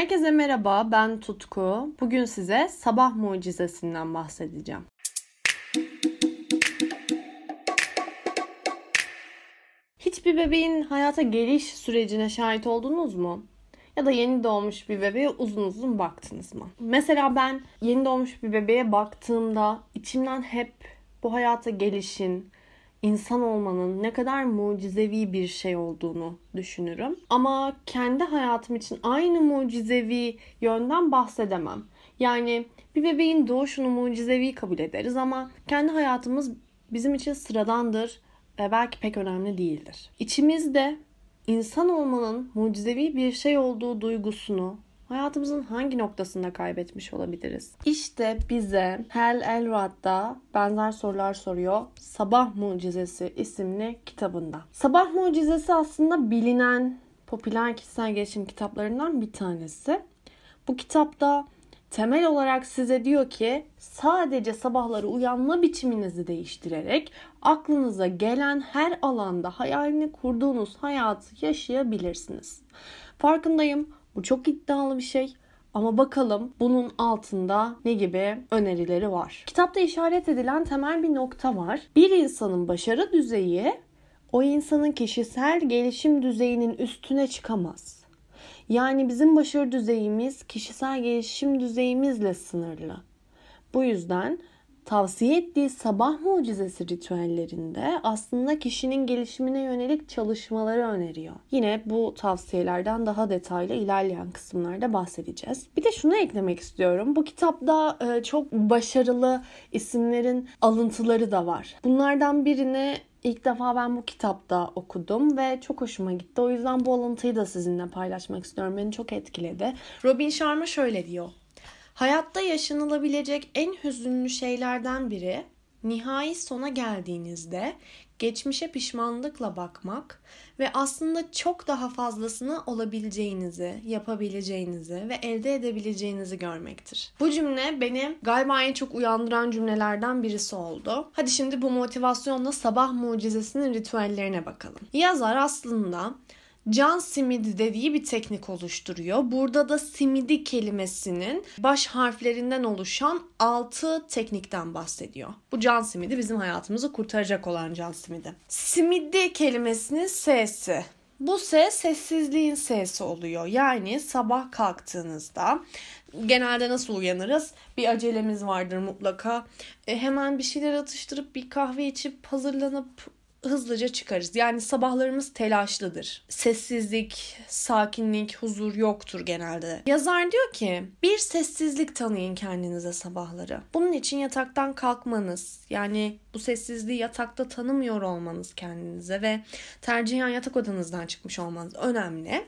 Herkese merhaba, ben Tutku. Bugün size sabah mucizesinden bahsedeceğim. Hiçbir bebeğin hayata geliş sürecine şahit oldunuz mu? Ya da yeni doğmuş bir bebeğe uzun uzun baktınız mı? Mesela ben yeni doğmuş bir bebeğe baktığımda içimden hep bu hayata gelişin, insan olmanın ne kadar mucizevi bir şey olduğunu düşünürüm. Ama kendi hayatım için aynı mucizevi yönden bahsedemem. Yani bir bebeğin doğuşunu mucizevi kabul ederiz ama kendi hayatımız bizim için sıradandır ve belki pek önemli değildir. İçimizde insan olmanın mucizevi bir şey olduğu duygusunu hayatımızın hangi noktasında kaybetmiş olabiliriz? İşte bize Hal Elrod'da benzer sorular soruyor. Sabah Mucizesi isimli kitabında. Sabah Mucizesi aslında bilinen popüler kişisel gelişim kitaplarından bir tanesi. Bu kitapta temel olarak size diyor ki sadece sabahları uyanma biçiminizi değiştirerek aklınıza gelen her alanda hayalini kurduğunuz hayatı yaşayabilirsiniz. Farkındayım bu çok iddialı bir şey. Ama bakalım bunun altında ne gibi önerileri var. Kitapta işaret edilen temel bir nokta var. Bir insanın başarı düzeyi o insanın kişisel gelişim düzeyinin üstüne çıkamaz. Yani bizim başarı düzeyimiz kişisel gelişim düzeyimizle sınırlı. Bu yüzden tavsiye ettiği sabah mucizesi ritüellerinde aslında kişinin gelişimine yönelik çalışmaları öneriyor. Yine bu tavsiyelerden daha detaylı ilerleyen kısımlarda bahsedeceğiz. Bir de şunu eklemek istiyorum. Bu kitapta e, çok başarılı isimlerin alıntıları da var. Bunlardan birini İlk defa ben bu kitapta okudum ve çok hoşuma gitti. O yüzden bu alıntıyı da sizinle paylaşmak istiyorum. Beni çok etkiledi. Robin Sharma şöyle diyor. Hayatta yaşanılabilecek en hüzünlü şeylerden biri nihai sona geldiğinizde geçmişe pişmanlıkla bakmak ve aslında çok daha fazlasını olabileceğinizi, yapabileceğinizi ve elde edebileceğinizi görmektir. Bu cümle beni galiba en çok uyandıran cümlelerden birisi oldu. Hadi şimdi bu motivasyonla sabah mucizesinin ritüellerine bakalım. Yazar aslında can simidi dediği bir teknik oluşturuyor. Burada da simidi kelimesinin baş harflerinden oluşan 6 teknikten bahsediyor. Bu can simidi bizim hayatımızı kurtaracak olan can simidi. Simidi kelimesinin S'si. Bu S sessizliğin S'si oluyor. Yani sabah kalktığınızda genelde nasıl uyanırız? Bir acelemiz vardır mutlaka. E, hemen bir şeyler atıştırıp bir kahve içip hazırlanıp hızlıca çıkarız. Yani sabahlarımız telaşlıdır. Sessizlik, sakinlik, huzur yoktur genelde. Yazar diyor ki bir sessizlik tanıyın kendinize sabahları. Bunun için yataktan kalkmanız yani bu sessizliği yatakta tanımıyor olmanız kendinize ve tercihen yatak odanızdan çıkmış olmanız önemli.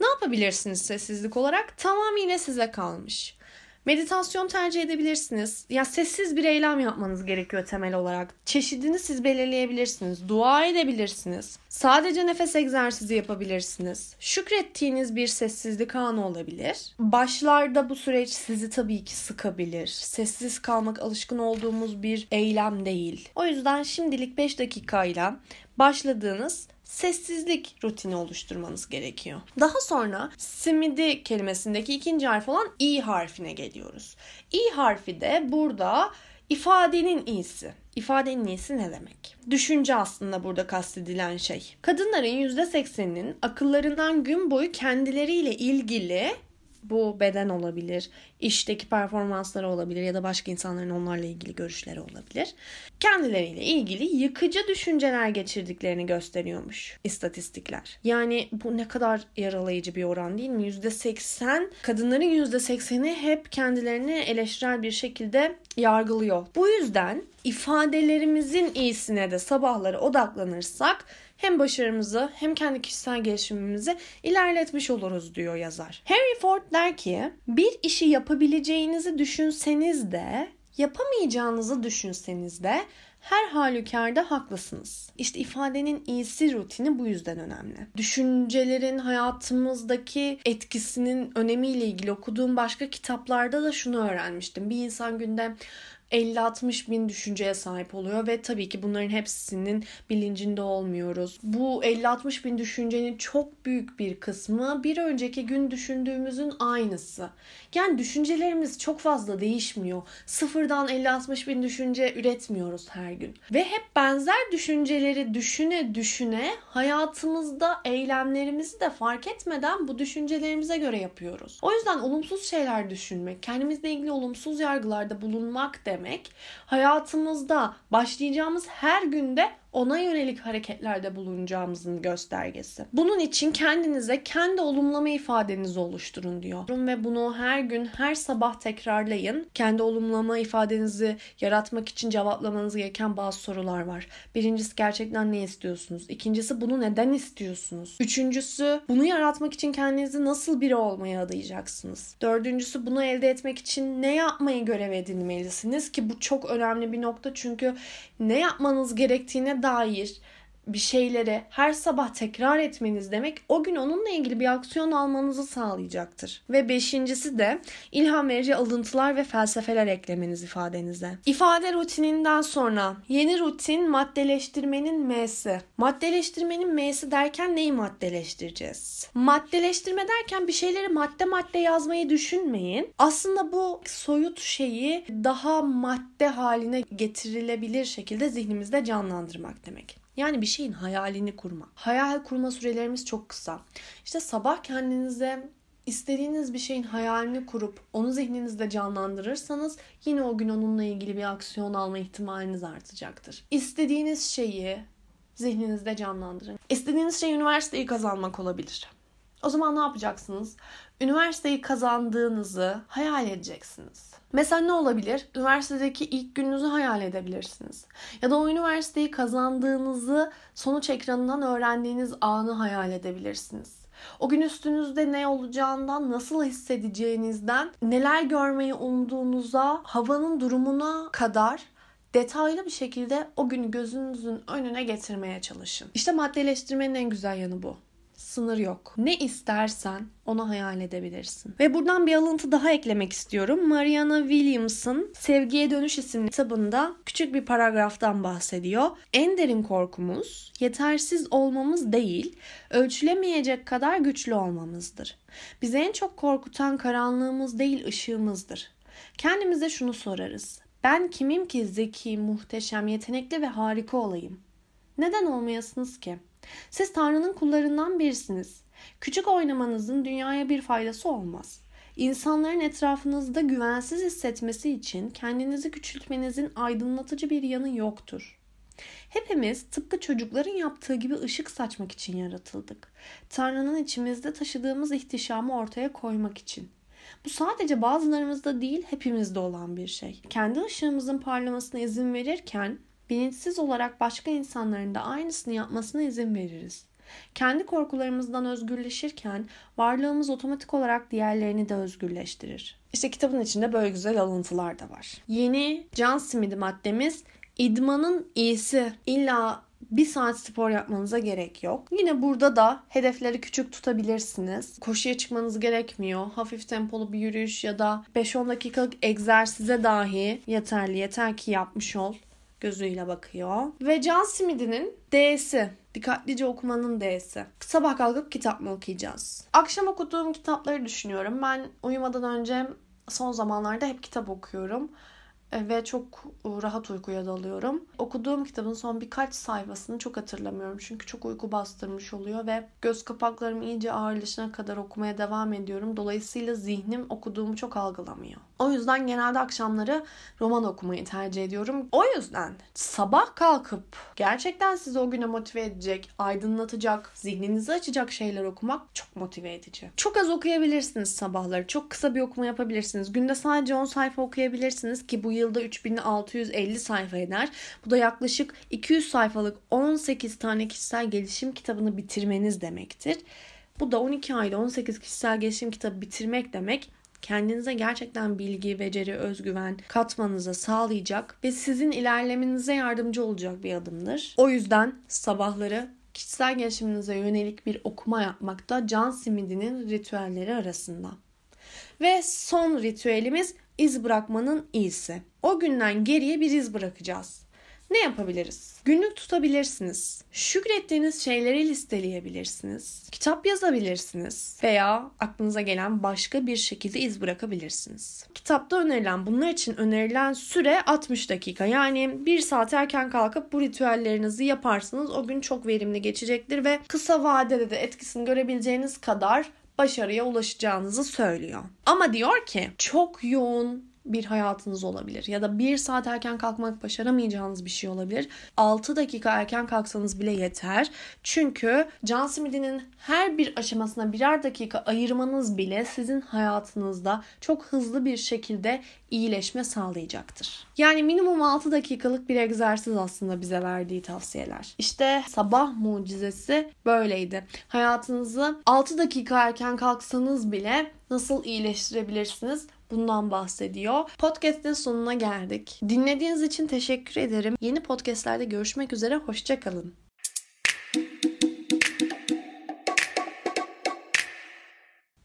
Ne yapabilirsiniz sessizlik olarak? Tamamıyla size kalmış. Meditasyon tercih edebilirsiniz. Ya sessiz bir eylem yapmanız gerekiyor temel olarak. Çeşidini siz belirleyebilirsiniz. Dua edebilirsiniz. Sadece nefes egzersizi yapabilirsiniz. Şükrettiğiniz bir sessizlik anı olabilir. Başlarda bu süreç sizi tabii ki sıkabilir. Sessiz kalmak alışkın olduğumuz bir eylem değil. O yüzden şimdilik 5 dakikayla başladığınız sessizlik rutini oluşturmanız gerekiyor. Daha sonra simidi kelimesindeki ikinci harf olan i harfine geliyoruz. i harfi de burada ifadenin iyisi. İfadenin iyisi ne demek? Düşünce aslında burada kastedilen şey. Kadınların %80'inin akıllarından gün boyu kendileriyle ilgili bu beden olabilir, işteki performansları olabilir ya da başka insanların onlarla ilgili görüşleri olabilir. Kendileriyle ilgili yıkıcı düşünceler geçirdiklerini gösteriyormuş istatistikler. Yani bu ne kadar yaralayıcı bir oran değil mi? %80 kadınların %80'i hep kendilerini eleştirel bir şekilde yargılıyor. Bu yüzden ifadelerimizin iyisine de sabahları odaklanırsak hem başarımızı hem kendi kişisel gelişimimizi ilerletmiş oluruz diyor yazar. Henry Ford der ki bir işi yapabileceğinizi düşünseniz de yapamayacağınızı düşünseniz de her halükarda haklısınız. İşte ifadenin iyisi rutini bu yüzden önemli. Düşüncelerin hayatımızdaki etkisinin önemiyle ilgili okuduğum başka kitaplarda da şunu öğrenmiştim. Bir insan günde 50-60 bin düşünceye sahip oluyor ve tabii ki bunların hepsinin bilincinde olmuyoruz. Bu 50-60 bin düşüncenin çok büyük bir kısmı bir önceki gün düşündüğümüzün aynısı. Yani düşüncelerimiz çok fazla değişmiyor. Sıfırdan 50-60 bin düşünce üretmiyoruz her gün. Ve hep benzer düşünceleri düşüne düşüne hayatımızda eylemlerimizi de fark etmeden bu düşüncelerimize göre yapıyoruz. O yüzden olumsuz şeyler düşünmek, kendimizle ilgili olumsuz yargılarda bulunmak demek. Hayatımızda başlayacağımız her günde ona yönelik hareketlerde bulunacağımızın göstergesi. Bunun için kendinize kendi olumlama ifadenizi oluşturun diyor. Ve bunu her gün her sabah tekrarlayın. Kendi olumlama ifadenizi yaratmak için cevaplamanız gereken bazı sorular var. Birincisi gerçekten ne istiyorsunuz? İkincisi bunu neden istiyorsunuz? Üçüncüsü bunu yaratmak için kendinizi nasıl biri olmaya adayacaksınız? Dördüncüsü bunu elde etmek için ne yapmayı görev edinmelisiniz ki bu çok önemli bir nokta çünkü ne yapmanız gerektiğine dair bir şeyleri her sabah tekrar etmeniz demek o gün onunla ilgili bir aksiyon almanızı sağlayacaktır. Ve beşincisi de ilham verici alıntılar ve felsefeler eklemeniz ifadenize. İfade rutininden sonra yeni rutin maddeleştirmenin M'si. Maddeleştirmenin M'si derken neyi maddeleştireceğiz? Maddeleştirme derken bir şeyleri madde madde yazmayı düşünmeyin. Aslında bu soyut şeyi daha madde haline getirilebilir şekilde zihnimizde canlandırmak demek. Yani bir şeyin hayalini kurma. Hayal kurma sürelerimiz çok kısa. İşte sabah kendinize istediğiniz bir şeyin hayalini kurup onu zihninizde canlandırırsanız yine o gün onunla ilgili bir aksiyon alma ihtimaliniz artacaktır. İstediğiniz şeyi zihninizde canlandırın. İstediğiniz şey üniversiteyi kazanmak olabilir. O zaman ne yapacaksınız? Üniversiteyi kazandığınızı hayal edeceksiniz. Mesela ne olabilir? Üniversitedeki ilk gününüzü hayal edebilirsiniz. Ya da o üniversiteyi kazandığınızı sonuç ekranından öğrendiğiniz anı hayal edebilirsiniz. O gün üstünüzde ne olacağından, nasıl hissedeceğinizden, neler görmeyi umduğunuza, havanın durumuna kadar detaylı bir şekilde o günü gözünüzün önüne getirmeye çalışın. İşte maddeleştirmenin en güzel yanı bu sınır yok. Ne istersen onu hayal edebilirsin. Ve buradan bir alıntı daha eklemek istiyorum. Mariana Williams'ın Sevgiye Dönüş isimli kitabında küçük bir paragraftan bahsediyor. En derin korkumuz yetersiz olmamız değil, ölçülemeyecek kadar güçlü olmamızdır. Bizi en çok korkutan karanlığımız değil ışığımızdır. Kendimize şunu sorarız. Ben kimim ki zeki, muhteşem, yetenekli ve harika olayım? Neden olmayasınız ki? Siz Tanrı'nın kullarından birisiniz. Küçük oynamanızın dünyaya bir faydası olmaz. İnsanların etrafınızda güvensiz hissetmesi için kendinizi küçültmenizin aydınlatıcı bir yanı yoktur. Hepimiz tıpkı çocukların yaptığı gibi ışık saçmak için yaratıldık. Tanrı'nın içimizde taşıdığımız ihtişamı ortaya koymak için. Bu sadece bazılarımızda değil hepimizde olan bir şey. Kendi ışığımızın parlamasına izin verirken bilinçsiz olarak başka insanların da aynısını yapmasına izin veririz. Kendi korkularımızdan özgürleşirken varlığımız otomatik olarak diğerlerini de özgürleştirir. İşte kitabın içinde böyle güzel alıntılar da var. Yeni John Smith maddemiz idmanın iyisi. İlla bir saat spor yapmanıza gerek yok. Yine burada da hedefleri küçük tutabilirsiniz. Koşuya çıkmanız gerekmiyor. Hafif tempolu bir yürüyüş ya da 5-10 dakikalık egzersize dahi yeterli. Yeter ki yapmış ol gözüyle bakıyor. Ve John Smith'in D'si. Dikkatlice okumanın D'si. Sabah kalkıp kitap mı okuyacağız? Akşam okuduğum kitapları düşünüyorum. Ben uyumadan önce son zamanlarda hep kitap okuyorum. E, ve çok rahat uykuya dalıyorum. Okuduğum kitabın son birkaç sayfasını çok hatırlamıyorum. Çünkü çok uyku bastırmış oluyor ve göz kapaklarım iyice ağırlaşana kadar okumaya devam ediyorum. Dolayısıyla zihnim okuduğumu çok algılamıyor. O yüzden genelde akşamları roman okumayı tercih ediyorum. O yüzden sabah kalkıp gerçekten sizi o güne motive edecek, aydınlatacak, zihninizi açacak şeyler okumak çok motive edici. Çok az okuyabilirsiniz sabahları. Çok kısa bir okuma yapabilirsiniz. Günde sadece 10 sayfa okuyabilirsiniz ki bu yılda 3650 sayfa eder. Bu da yaklaşık 200 sayfalık 18 tane kişisel gelişim kitabını bitirmeniz demektir. Bu da 12 ayda 18 kişisel gelişim kitabı bitirmek demek kendinize gerçekten bilgi, beceri, özgüven katmanıza sağlayacak ve sizin ilerlemenize yardımcı olacak bir adımdır. O yüzden sabahları kişisel gelişiminize yönelik bir okuma yapmak da John Smith'in ritüelleri arasında. Ve son ritüelimiz iz bırakmanın iyisi. O günden geriye bir iz bırakacağız. Ne yapabiliriz? Günlük tutabilirsiniz. Şükrettiğiniz şeyleri listeleyebilirsiniz. Kitap yazabilirsiniz. Veya aklınıza gelen başka bir şekilde iz bırakabilirsiniz. Kitapta önerilen, bunlar için önerilen süre 60 dakika. Yani bir saat erken kalkıp bu ritüellerinizi yaparsanız o gün çok verimli geçecektir ve kısa vadede de etkisini görebileceğiniz kadar başarıya ulaşacağınızı söylüyor. Ama diyor ki çok yoğun bir hayatınız olabilir. Ya da bir saat erken kalkmak başaramayacağınız bir şey olabilir. 6 dakika erken kalksanız bile yeter. Çünkü can simidinin her bir aşamasına birer dakika ayırmanız bile sizin hayatınızda çok hızlı bir şekilde iyileşme sağlayacaktır. Yani minimum 6 dakikalık bir egzersiz aslında bize verdiği tavsiyeler. İşte sabah mucizesi böyleydi. Hayatınızı 6 dakika erken kalksanız bile nasıl iyileştirebilirsiniz? Bundan bahsediyor. Podcast'in sonuna geldik. Dinlediğiniz için teşekkür ederim. Yeni podcastlerde görüşmek üzere. Hoşçakalın.